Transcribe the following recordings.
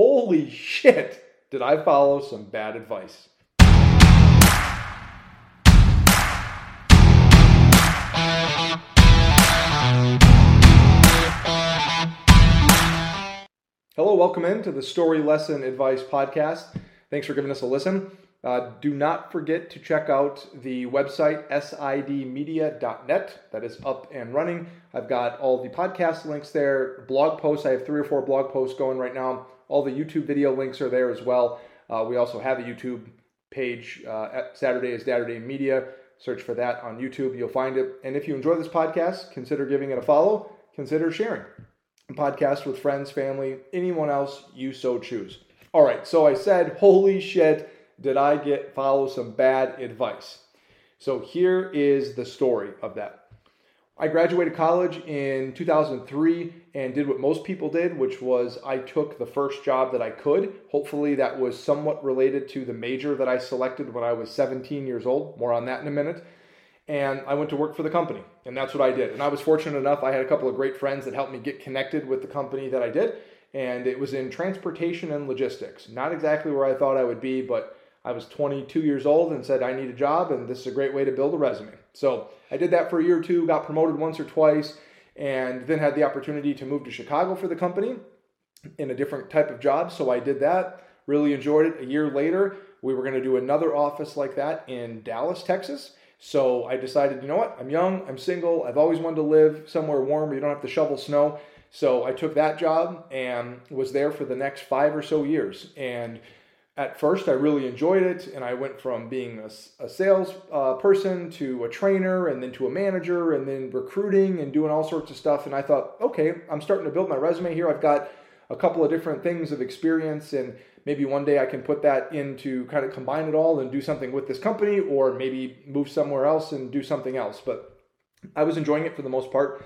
holy shit, did I follow some bad advice. Hello, welcome into the Story Lesson Advice Podcast. Thanks for giving us a listen. Uh, do not forget to check out the website sidmedia.net. That is up and running. I've got all the podcast links there, blog posts. I have three or four blog posts going right now. All the YouTube video links are there as well. Uh, we also have a YouTube page uh, at Saturday is Dadurday Media. Search for that on YouTube. You'll find it. And if you enjoy this podcast, consider giving it a follow. Consider sharing podcast with friends, family, anyone else you so choose. All right, so I said, holy shit did I get follow some bad advice? So here is the story of that. I graduated college in 2003 and did what most people did, which was I took the first job that I could. Hopefully, that was somewhat related to the major that I selected when I was 17 years old. More on that in a minute. And I went to work for the company, and that's what I did. And I was fortunate enough, I had a couple of great friends that helped me get connected with the company that I did. And it was in transportation and logistics. Not exactly where I thought I would be, but I was 22 years old and said, I need a job, and this is a great way to build a resume. So I did that for a year or two, got promoted once or twice, and then had the opportunity to move to Chicago for the company in a different type of job. So I did that, really enjoyed it. A year later, we were going to do another office like that in Dallas, Texas. So I decided, you know what? I'm young, I'm single, I've always wanted to live somewhere warm where you don't have to shovel snow. So I took that job and was there for the next five or so years. And at first I really enjoyed it, and I went from being a, a sales uh, person to a trainer, and then to a manager, and then recruiting and doing all sorts of stuff. And I thought, okay, I'm starting to build my resume here. I've got a couple of different things of experience, and maybe one day I can put that into kind of combine it all and do something with this company, or maybe move somewhere else and do something else. But I was enjoying it for the most part.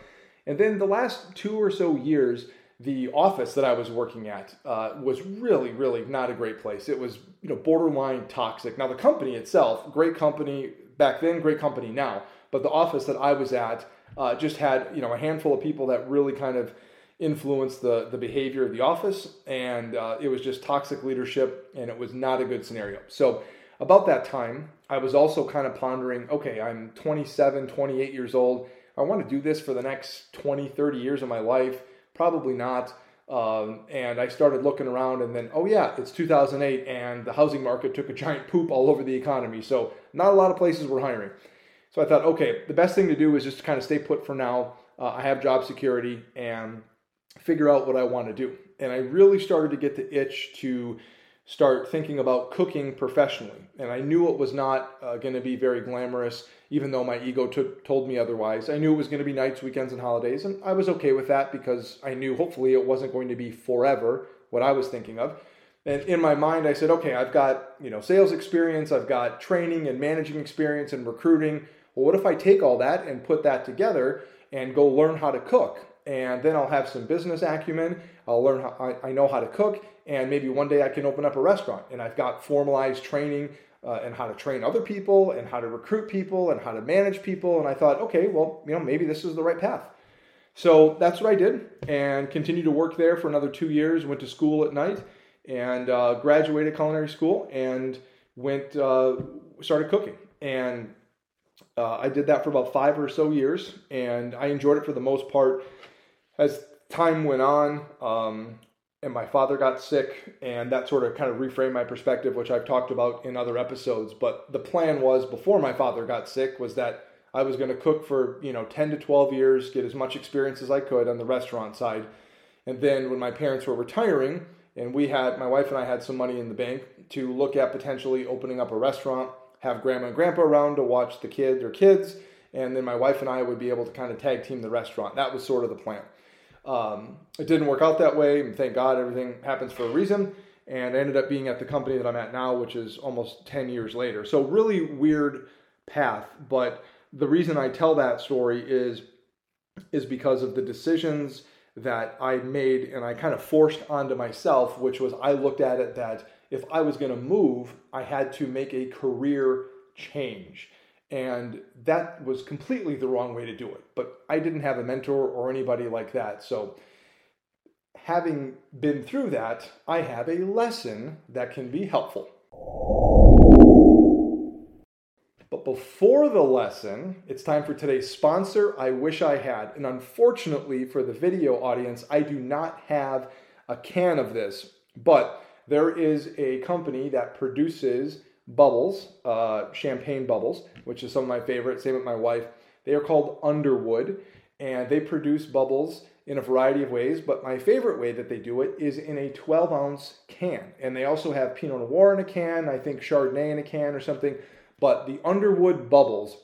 And then the last two or so years, the office that I was working at uh, was really, really not a great place. It was, you know, borderline toxic. Now the company itself, great company back then, great company now, but the office that I was at uh, just had, you know, a handful of people that really kind of influenced the the behavior of the office, and uh, it was just toxic leadership, and it was not a good scenario. So about that time, I was also kind of pondering, okay, I'm 27, 28 years old. I want to do this for the next 20, 30 years of my life Probably not. Um, and I started looking around, and then, oh yeah, it's 2008, and the housing market took a giant poop all over the economy. So, not a lot of places were hiring. So, I thought, okay, the best thing to do is just to kind of stay put for now. Uh, I have job security and figure out what I want to do. And I really started to get the itch to start thinking about cooking professionally. And I knew it was not uh, going to be very glamorous even though my ego took, told me otherwise. I knew it was going to be nights, weekends, and holidays, and I was okay with that because I knew hopefully it wasn't going to be forever what I was thinking of. And in my mind, I said, okay, I've got you know sales experience, I've got training and managing experience and recruiting. Well, what if I take all that and put that together and go learn how to cook? And then I'll have some business acumen. I'll learn how I, I know how to cook, and maybe one day I can open up a restaurant. And I've got formalized training uh, and how to train other people and how to recruit people and how to manage people. And I thought, okay, well, you know, maybe this is the right path. So that's what I did and continued to work there for another two years. Went to school at night and uh, graduated culinary school and went uh, started cooking. And uh, I did that for about five or so years, and I enjoyed it for the most part. As time went on, um, and my father got sick and that sort of kind of reframed my perspective which i've talked about in other episodes. But the plan was before my father got sick was that i was going to cook for you know 10 to 12 years get as much experience as i could on the restaurant side. And then when my parents were retiring and we had my wife and i had some money in the bank to look at potentially opening up a restaurant have grandma and grandpa around to watch the kid or kids and then my wife and i would be able to kind of tag team the restaurant. That was sort of the plan um, it didn't work out that way, and thank God everything happens for a reason. And I ended up being at the company that I'm at now, which is almost 10 years later. So, really weird path. But the reason I tell that story is, is because of the decisions that I made and I kind of forced onto myself, which was I looked at it that if I was going to move, I had to make a career change. And that was completely the wrong way to do it. But I didn't have a mentor or anybody like that. So having been through that, I have a lesson that can be helpful. But before the lesson, it's time for today's sponsor, I Wish I Had. And unfortunately for the video audience, I do not have a can of this, but there is a company that produces bubbles, uh, champagne bubbles, which is some of my favorite. Same with my wife. They are called Underwood, and they produce bubbles in a variety of ways. But my favorite way that they do it is in a 12 ounce can. And they also have Pinot Noir in a can, I think Chardonnay in a can or something. But the Underwood bubbles,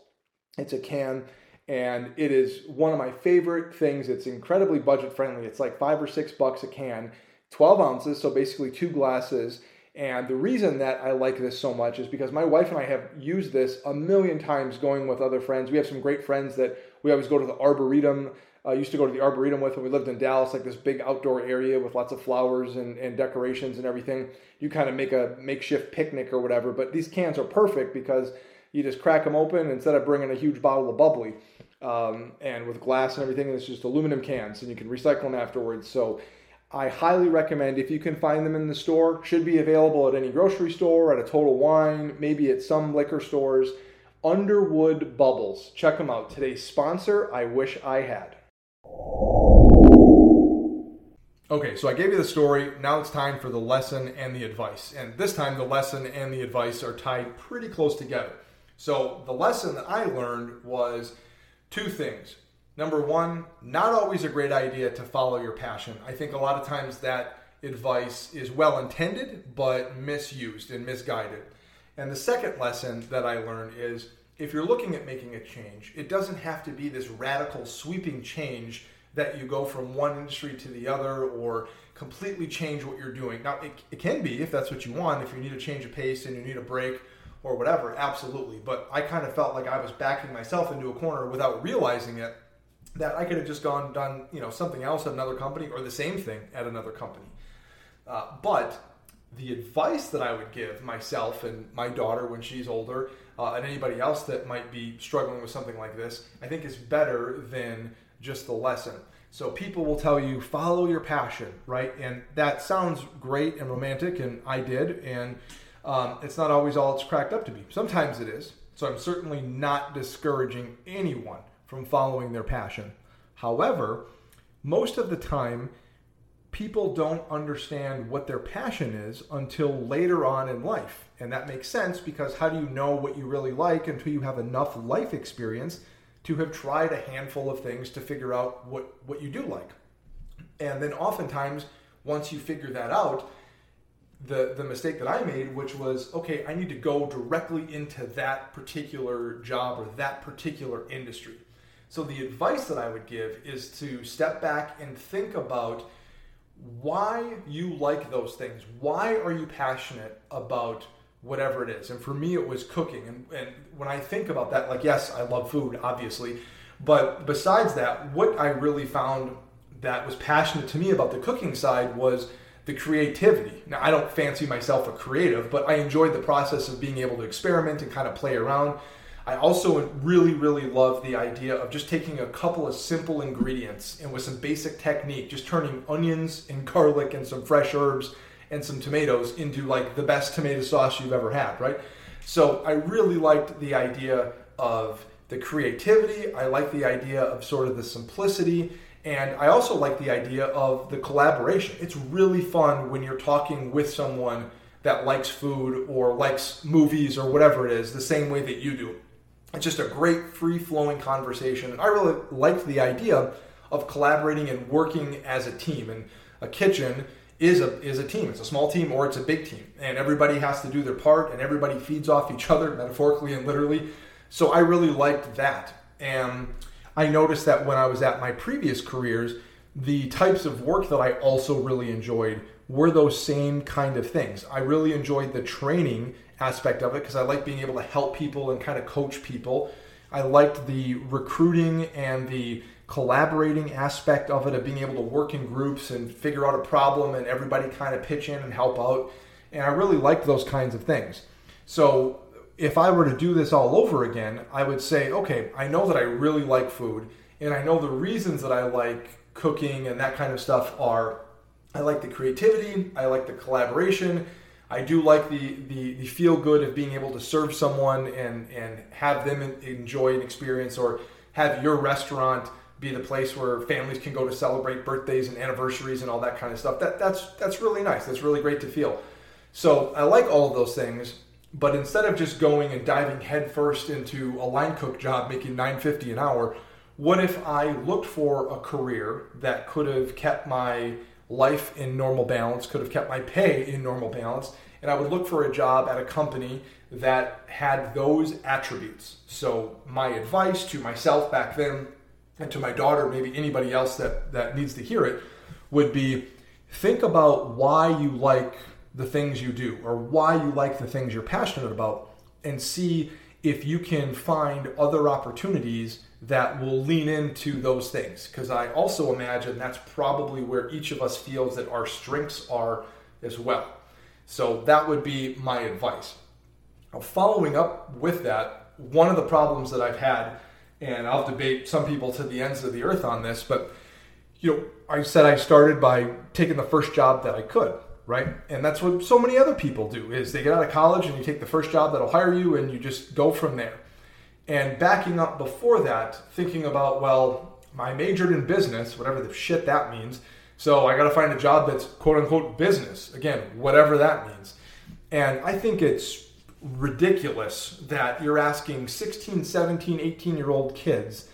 it's a can. And it is one of my favorite things. It's incredibly budget friendly. It's like five or six bucks a can, 12 ounces, so basically two glasses and the reason that I like this so much is because my wife and I have used this a million times going with other friends. We have some great friends that we always go to the Arboretum. I uh, used to go to the Arboretum with when we lived in Dallas, like this big outdoor area with lots of flowers and, and decorations and everything. You kind of make a makeshift picnic or whatever. But these cans are perfect because you just crack them open instead of bringing a huge bottle of bubbly. Um, and with glass and everything, it's just aluminum cans and you can recycle them afterwards. So I highly recommend if you can find them in the store, should be available at any grocery store, at a Total Wine, maybe at some liquor stores. Underwood Bubbles. Check them out. Today's sponsor, I wish I had. Okay, so I gave you the story. Now it's time for the lesson and the advice. And this time, the lesson and the advice are tied pretty close together. So, the lesson that I learned was two things. Number one, not always a great idea to follow your passion. I think a lot of times that advice is well intended, but misused and misguided. And the second lesson that I learned is if you're looking at making a change, it doesn't have to be this radical, sweeping change that you go from one industry to the other or completely change what you're doing. Now, it, it can be if that's what you want, if you need a change of pace and you need a break or whatever, absolutely. But I kind of felt like I was backing myself into a corner without realizing it that I could have just gone done you know something else at another company or the same thing at another company. Uh, but the advice that I would give myself and my daughter when she's older, uh, and anybody else that might be struggling with something like this, I think is better than just the lesson. So people will tell you follow your passion, right? And that sounds great and romantic, and I did, and um, it's not always all it's cracked up to be. Sometimes it is. So I'm certainly not discouraging anyone from following their passion. However, most of the time, people don't understand what their passion is until later on in life. And that makes sense because how do you know what you really like until you have enough life experience to have tried a handful of things to figure out what, what you do like? And then oftentimes, once you figure that out, the, the mistake that I made, which was, okay, I need to go directly into that particular job or that particular industry. So the advice that I would give is to step back and think about why you like those things. Why are you passionate about whatever it is? And for me, it was cooking. And, and when I think about that, like, yes, I love food, obviously. But besides that, what I really found that was passionate to me about the cooking side was the creativity. Now, I don't fancy myself a creative, but I enjoyed the process of being able to experiment and kind of play around. I also really, really love the idea of just taking a couple of simple ingredients and with some basic technique, just turning onions and garlic and some fresh herbs and some tomatoes into like the best tomato sauce you've ever had, right? So I really liked the idea of the creativity. I like the idea of sort of the simplicity. And I also like the idea of the collaboration. It's really fun when you're talking with someone that likes food or likes movies or whatever it is the same way that you do it's just a great free flowing conversation. And I really liked the idea of collaborating and working as a team. And a kitchen is a is a team. It's a small team or it's a big team, and everybody has to do their part, and everybody feeds off each other, metaphorically and literally. So I really liked that, and I noticed that when I was at my previous careers, the types of work that I also really enjoyed were those same kind of things. I really enjoyed the training aspect of it because I like being able to help people and kind of coach people. I liked the recruiting and the collaborating aspect of it, of being able to work in groups and figure out a problem and everybody kind of pitch in and help out. And I really liked those kinds of things. So if I were to do this all over again, I would say, okay, I know that I really like food, and I know the reasons that I like cooking and that kind of stuff are I like the creativity. I like the collaboration. I do like the, the, the feel good of being able to serve someone and, and have them enjoy an experience or have your restaurant be the place where families can go to celebrate birthdays and anniversaries and all that kind of stuff. That, that's, that's really nice. That's really great to feel. So I like all of those things, but instead of just going and diving headfirst into a line cook job making 950 an hour, what if I looked for a career that could have kept my life in normal balance, could have kept my pay in normal balance, and I would look for a job at a company that had those attributes. So my advice to myself back then and to my daughter, maybe anybody else that, that needs to hear it, would be think about why you like the things you do or why you like the things you're passionate about and see if you can find other opportunities that will lean into those things. Because I also imagine that's probably where each of us feels that our strengths are as well. So that would be my advice. Now, following up with that, one of the problems that I've had, and I'll debate some people to the ends of the earth on this, but you know, I said I started by taking the first job that I could right? And that's what so many other people do is they get out of college and you take the first job that'll hire you and you just go from there. And backing up before that, thinking about, well, I majored in business, whatever the shit that means. So I got to find a job that's quote unquote business. Again, whatever that means. And I think it's ridiculous that you're asking 16, 17, 18 year old kids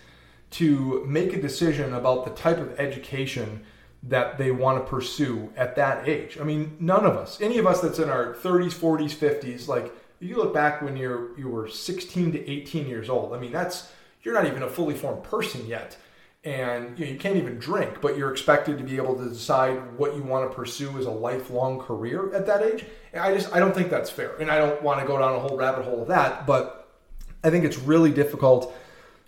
to make a decision about the type of education that they want to pursue at that age. I mean, none of us, any of us that's in our 30s, 40s, 50s, like you look back when you're you were 16 to 18 years old. I mean, that's you're not even a fully formed person yet. And you, know, you can't even drink, but you're expected to be able to decide what you want to pursue as a lifelong career at that age. And I just I don't think that's fair. And I don't want to go down a whole rabbit hole of that, but I think it's really difficult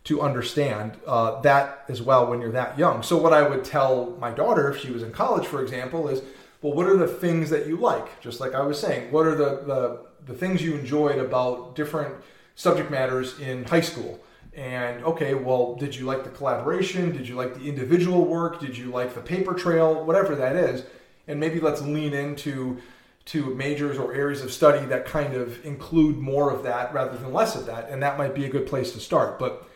to understand uh, that as well when you're that young. So, what I would tell my daughter if she was in college, for example, is well, what are the things that you like? Just like I was saying, what are the, the, the things you enjoyed about different subject matters in high school? And okay, well, did you like the collaboration? Did you like the individual work? Did you like the paper trail? Whatever that is. And maybe let's lean into to majors or areas of study that kind of include more of that rather than less of that. And that might be a good place to start. But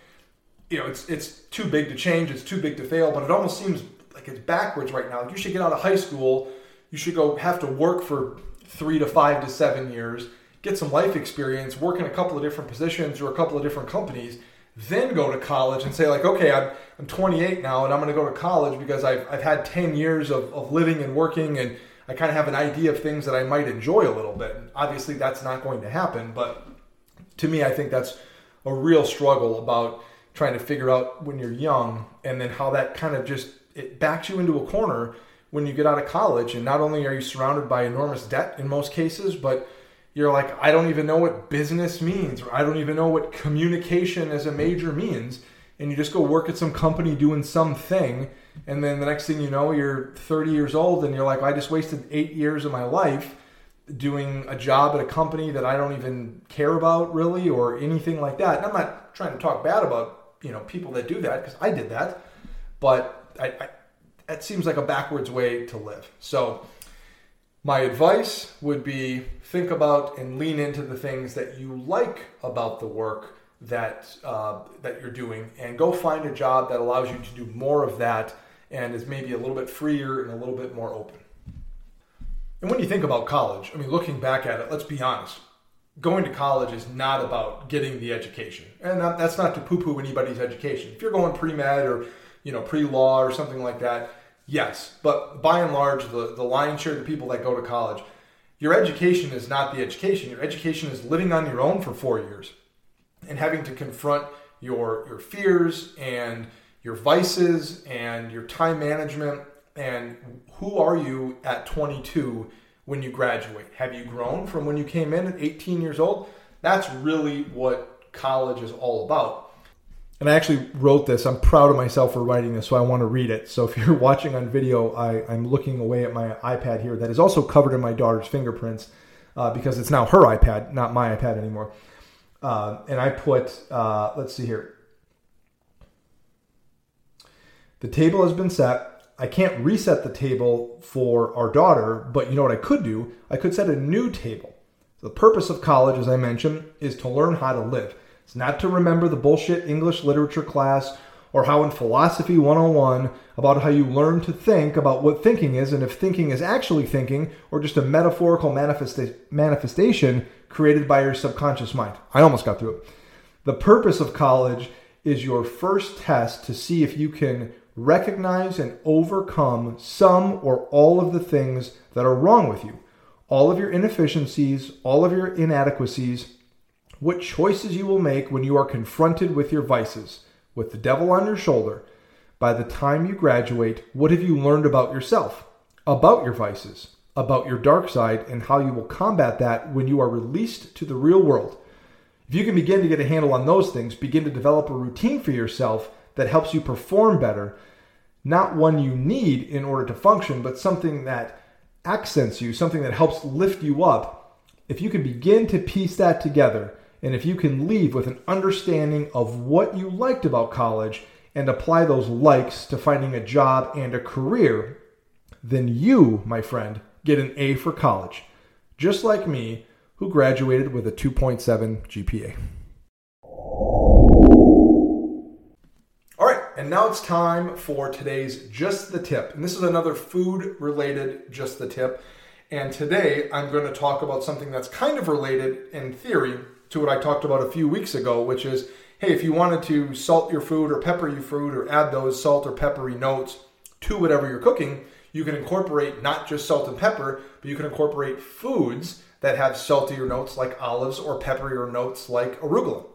you know, it's it's too big to change, it's too big to fail, but it almost seems like it's backwards right now. Like you should get out of high school, you should go have to work for three to five to seven years, get some life experience, work in a couple of different positions or a couple of different companies, then go to college and say like, okay, I'm, I'm 28 now and I'm going to go to college because I've, I've had 10 years of, of living and working and I kind of have an idea of things that I might enjoy a little bit. And obviously that's not going to happen, but to me, I think that's a real struggle about trying to figure out when you're young and then how that kind of just it backs you into a corner when you get out of college and not only are you surrounded by enormous debt in most cases but you're like I don't even know what business means or I don't even know what communication as a major means and you just go work at some company doing something and then the next thing you know you're 30 years old and you're like I just wasted 8 years of my life doing a job at a company that I don't even care about really or anything like that. And I'm not trying to talk bad about you know people that do that because I did that, but I, I, that seems like a backwards way to live. So my advice would be think about and lean into the things that you like about the work that uh, that you're doing, and go find a job that allows you to do more of that and is maybe a little bit freer and a little bit more open. And when you think about college, I mean, looking back at it, let's be honest going to college is not about getting the education, and that's not to poo-poo anybody's education. If you're going pre-med or you know pre-law or something like that, yes. But by and large, the the lion's share of the people that go to college, your education is not the education. Your education is living on your own for four years and having to confront your your fears and your vices and your time management and who are you at 22 when you graduate? Have you grown from when you came in at 18 years old? That's really what college is all about. And I actually wrote this. I'm proud of myself for writing this, so I want to read it. So if you're watching on video, I, am looking away at my iPad here that is also covered in my daughter's fingerprints uh, because it's now her iPad, not my iPad anymore. Uh, and I put, uh, let's see here. The table has been set. I can't reset the table for our daughter, but you know what I could do? I could set a new table. The purpose of college, as I mentioned, is to learn how to live. It's not to remember the bullshit English literature class or how in Philosophy 101 about how you learn to think about what thinking is and if thinking is actually thinking or just a metaphorical manifesta- manifestation created by your subconscious mind. I almost got through it. The purpose of college is your first test to see if you can recognize and overcome some or all of the things that are wrong with you, all of your inefficiencies, all of your inadequacies, what choices you will make when you are confronted with your vices, with the devil on your shoulder. By the time you graduate, what have you learned about yourself, about your vices, about your dark side, and how you will combat that when you are released to the real world? If you can begin to get a handle on those things, begin to develop a routine for yourself that helps you perform better, not one you need in order to function, but something that accents you, something that helps lift you up. If you can begin to piece that together, and if you can leave with an understanding of what you liked about college and apply those likes to finding a job and a career, then you, my friend, get an A for college. Just like me, who graduated with a 2.7 GPA. All right, and now it's time for today's Just the Tip. And this is another food related Just the Tip. And today I'm going to talk about something that's kind of related in theory to what I talked about a few weeks ago, which is hey, if you wanted to salt your food or pepper your food or add those salt or peppery notes to whatever you're cooking, you can incorporate not just salt and pepper, but you can incorporate foods that have saltier notes like olives or pepperier notes like arugula.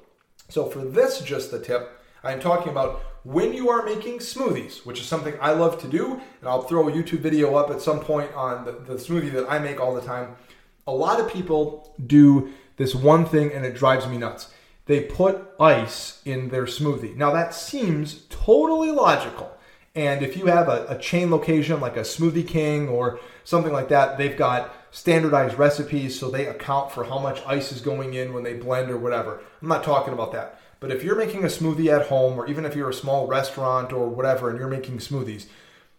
So for this, just the tip, I'm talking about when you are making smoothies, which is something I love to do, and I'll throw a YouTube video up at some point on the, the smoothie that I make all the time. A lot of people do this one thing and it drives me nuts. They put ice in their smoothie. Now that seems totally logical. And if you have a, a, chain location like a Smoothie King or something like that, they've got standardized recipes so they account for how much ice is going in when they blend or whatever. I'm not talking about that. But if you're making a smoothie at home, or even if you're a small restaurant or whatever and you're making smoothies,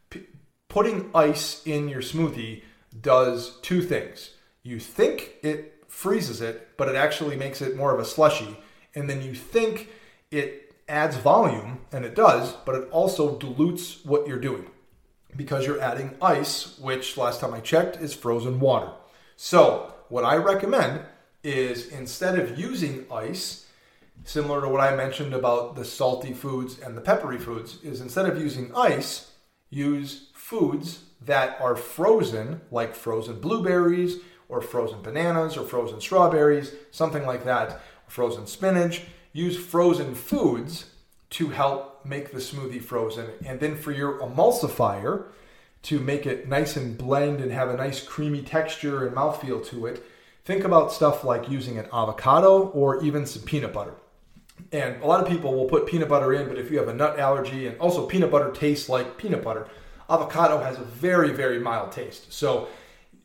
p- putting ice in your smoothie does two things. You think it freezes it, but it actually makes it more of a slushy. And then you think it adds volume, and it does, but it also dilutes what you're doing because you're adding ice, which last time I checked is frozen water. So, what I recommend is instead of using ice, similar to what I mentioned about the salty foods and the peppery foods, is instead of using ice, use foods that are frozen, like frozen blueberries or frozen bananas or frozen strawberries, something like that, frozen spinach. Use frozen foods to help make the smoothie frozen. And then for your emulsifier, to make it nice and blend and have a nice creamy texture and mouthfeel to it, think about stuff like using an avocado or even some peanut butter. And a lot of people will put peanut butter in, but if you have a nut allergy, and also peanut butter tastes like peanut butter, avocado has a very, very mild taste. So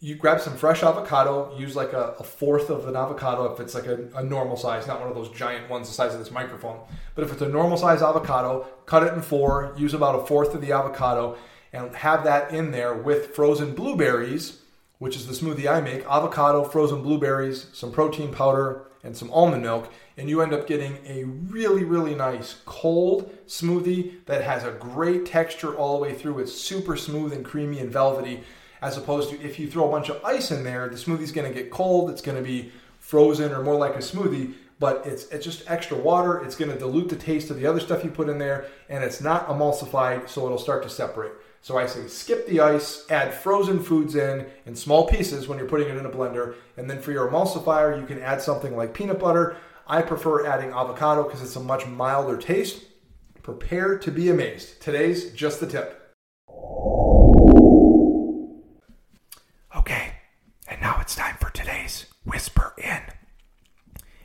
you grab some fresh avocado, use like a, a fourth of an avocado if it's like a, a, normal size, not one of those giant ones the size of this microphone. But if it's a normal size avocado, cut it in four, use about a fourth of the avocado, and have that in there with frozen blueberries, which is the smoothie I make avocado, frozen blueberries, some protein powder, and some almond milk. And you end up getting a really, really nice cold smoothie that has a great texture all the way through. It's super smooth and creamy and velvety as opposed to if you throw a bunch of ice in there, the smoothie's going to get cold. It's going to be frozen or more like a smoothie, but it's it's just extra water. It's going to dilute the taste of the other stuff you put in there, and it's not emulsified, so it'll start to separate. So I say skip the ice, add frozen foods in in small pieces when you're putting it in a blender, and then for your emulsifier, you can add something like peanut butter. I prefer adding avocado because it's a much milder taste. Prepare to be amazed. Today's just the tip. Whisper In.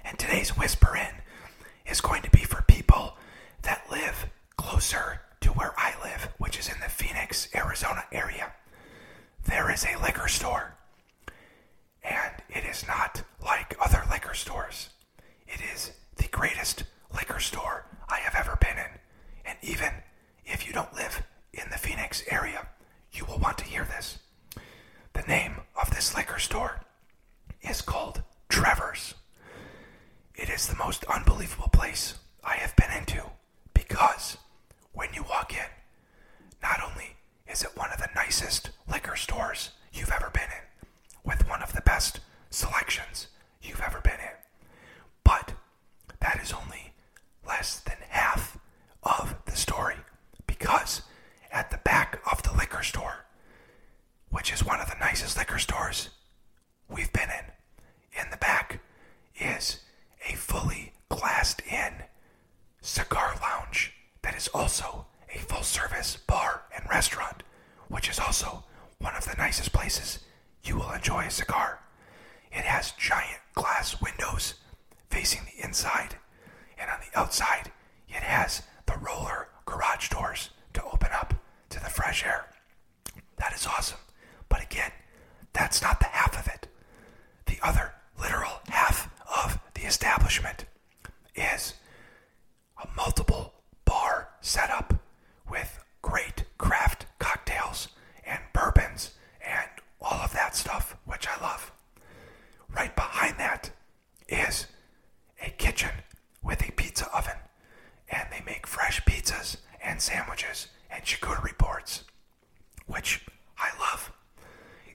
And today's Whisper In is going to be for people that live closer to where I live, which is in the Phoenix, Arizona area. There is a liquor store, and it is not like other liquor stores. It is the greatest liquor store I have ever been in. And even if you don't live in the Phoenix area, you will want to hear this. The name of this liquor store is called Trevor's. It is the most unbelievable place I have been into because when you walk in, not only is it one of the nicest liquor stores you've ever been in, with one of the best selections you've ever been in, but that is only less than half of the story because at the back of the liquor store, which is one of the nicest liquor stores we've been in, in the back is a fully glassed in cigar lounge also a full service bar and restaurant, which is also one of the nicest places you will enjoy a cigar. It has giant glass windows facing the inside, and on the outside, it has the roller garage doors to open up to the fresh air. That is awesome. But again, that's not the half of it. The other literal half of the establishment is a multiple bar setup with great craft cocktails and bourbons and all of that stuff, which I love. Right behind that is a kitchen with a pizza oven, and they make fresh pizzas and sandwiches and charcuterie boards, which I love.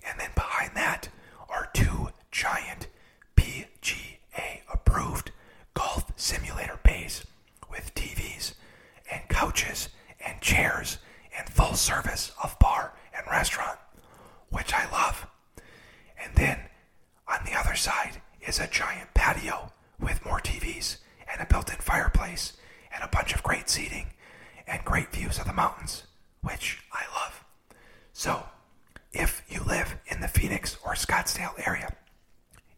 And then behind that are two giant PGA approved golf simulator bays with TVs and couches and chairs and full service of bar and restaurant, which I love. And then on the other side is a giant patio with more TVs and a built in fireplace and a bunch of great seating and great views of the mountains, which I love. So, if you live in the Phoenix or Scottsdale area,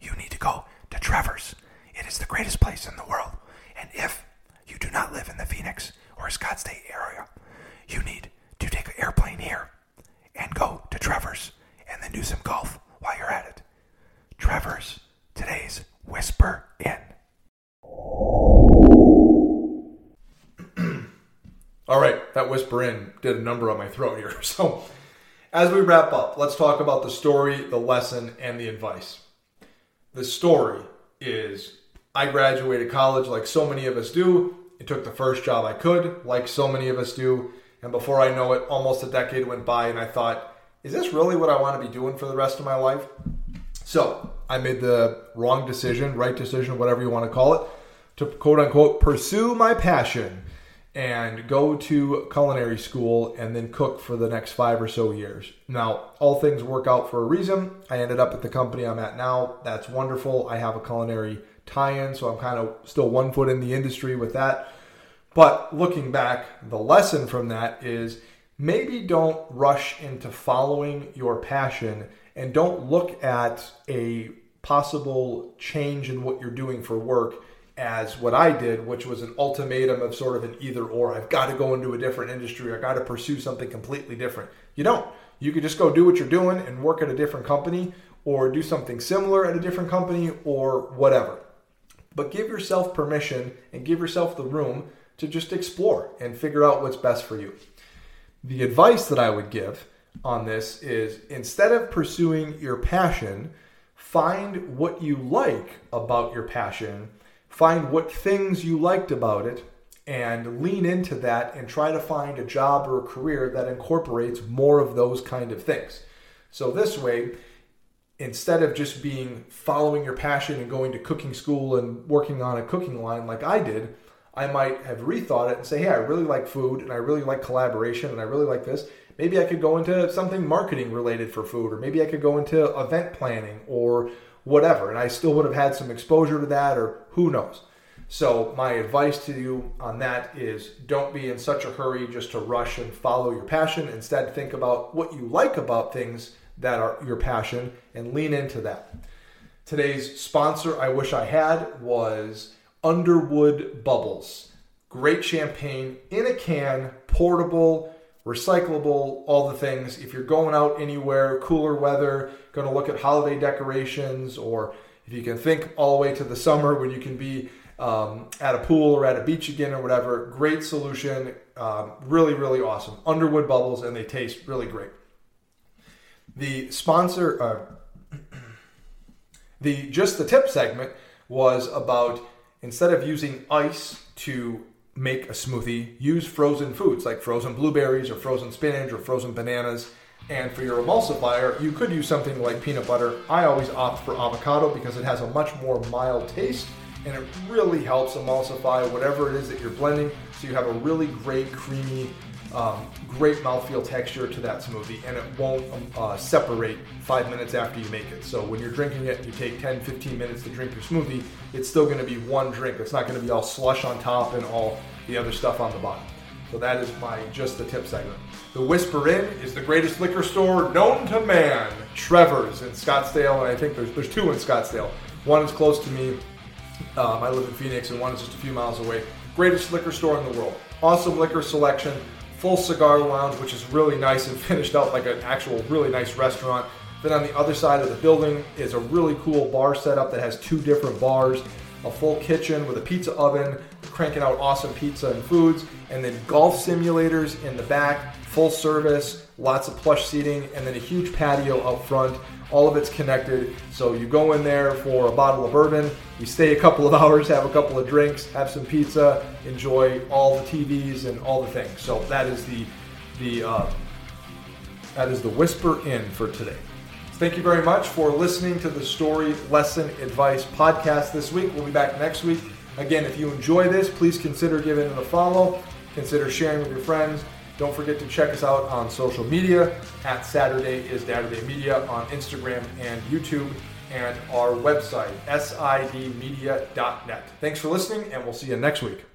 you need to go to Trevor's. It is the greatest place in the world. And if you do not live in the Phoenix or Scottsdale area, you need to take an airplane here and go to Trevor's and then do some golf while you're at it. Trevor's, today's Whisper In. All right, that whisper in did a number on my throat here. So, as we wrap up, let's talk about the story, the lesson, and the advice. The story is I graduated college like so many of us do. I took the first job I could, like so many of us do. And before I know it, almost a decade went by, and I thought, is this really what I want to be doing for the rest of my life? So I made the wrong decision, right decision, whatever you want to call it, to quote unquote pursue my passion and go to culinary school and then cook for the next five or so years. Now, all things work out for a reason. I ended up at the company I'm at now. That's wonderful. I have a culinary tie in, so I'm kind of still one foot in the industry with that. But looking back, the lesson from that is maybe don't rush into following your passion and don't look at a possible change in what you're doing for work as what I did, which was an ultimatum of sort of an either or. I've got to go into a different industry. I've got to pursue something completely different. You don't. You could just go do what you're doing and work at a different company or do something similar at a different company or whatever. But give yourself permission and give yourself the room to just explore and figure out what's best for you. The advice that I would give on this is instead of pursuing your passion, find what you like about your passion Find what things you liked about it and lean into that and try to find a job or a career that incorporates more of those kind of things. So this way, instead of just being following your passion and going to cooking school and working on a cooking line like I did, I might have rethought it and say, hey, I really like food and I really like collaboration and I really like this. Maybe I could go into something marketing related for food, or maybe I could go into event planning or whatever. And I still would have had some exposure to that, or who knows. So, my advice to you on that is don't be in such a hurry just to rush and follow your passion. Instead, think about what you like about things that are your passion and lean into that. Today's sponsor, I wish I had, was Underwood Bubbles. Great champagne in a can, portable, recyclable, all the things. If you're going out anywhere, cooler weather, going to look at holiday decorations, or if you can think all the way to the summer when you can be um, at a pool or at a beach again or whatever, great solution. Um, really, really awesome. Underwood bubbles, and they taste really great. The sponsor, uh, The just the tip segment was about instead of using ice to make a smoothie, use frozen foods like frozen blueberries or frozen spinach or frozen bananas. And for your emulsifier, you could use something like peanut butter. I always opt for avocado because it has a much more mild taste and it really helps emulsify whatever it is that you're blending. So you have a really great, creamy, um, great mouthfeel texture to that smoothie and it won't um, uh, separate five minutes after you make it. So when you're drinking it, you take 10, 15 minutes to drink your smoothie, it's still going to be one drink. It's not going to be all slush on top and all the other stuff on the bottom. So that is my just the tip segment. The Whisper In is the greatest liquor store known to man. Trevor's in Scottsdale, and I think there's there's two in Scottsdale. One is close to me. Um, I live in Phoenix, and one is just a few miles away. Greatest liquor store in the world. Awesome liquor selection. Full cigar lounge, which is really nice and finished out like an actual really nice restaurant. Then on the other side of the building is a really cool bar setup that has two different bars a full kitchen with a pizza oven, cranking out awesome pizza and foods, and then golf simulators in the back, full service, lots of plush seating, and then a huge patio out front. All of it's connected. So you go in there for a bottle of bourbon, you stay a couple of hours, have a couple of drinks, have some pizza, enjoy all the TVs and all the things. So that is the the uh, that is the Whisper In for today. Thank you very much for listening to the Story Lesson Advice podcast this week. We'll be back next week. Again, if you enjoy this, please consider giving it a follow. Consider sharing with your friends. Don't forget to check us out on social media at Saturday is Dadurday Media on Instagram and YouTube and our website, sidmedia.net. Thanks for listening, and we'll see you next week.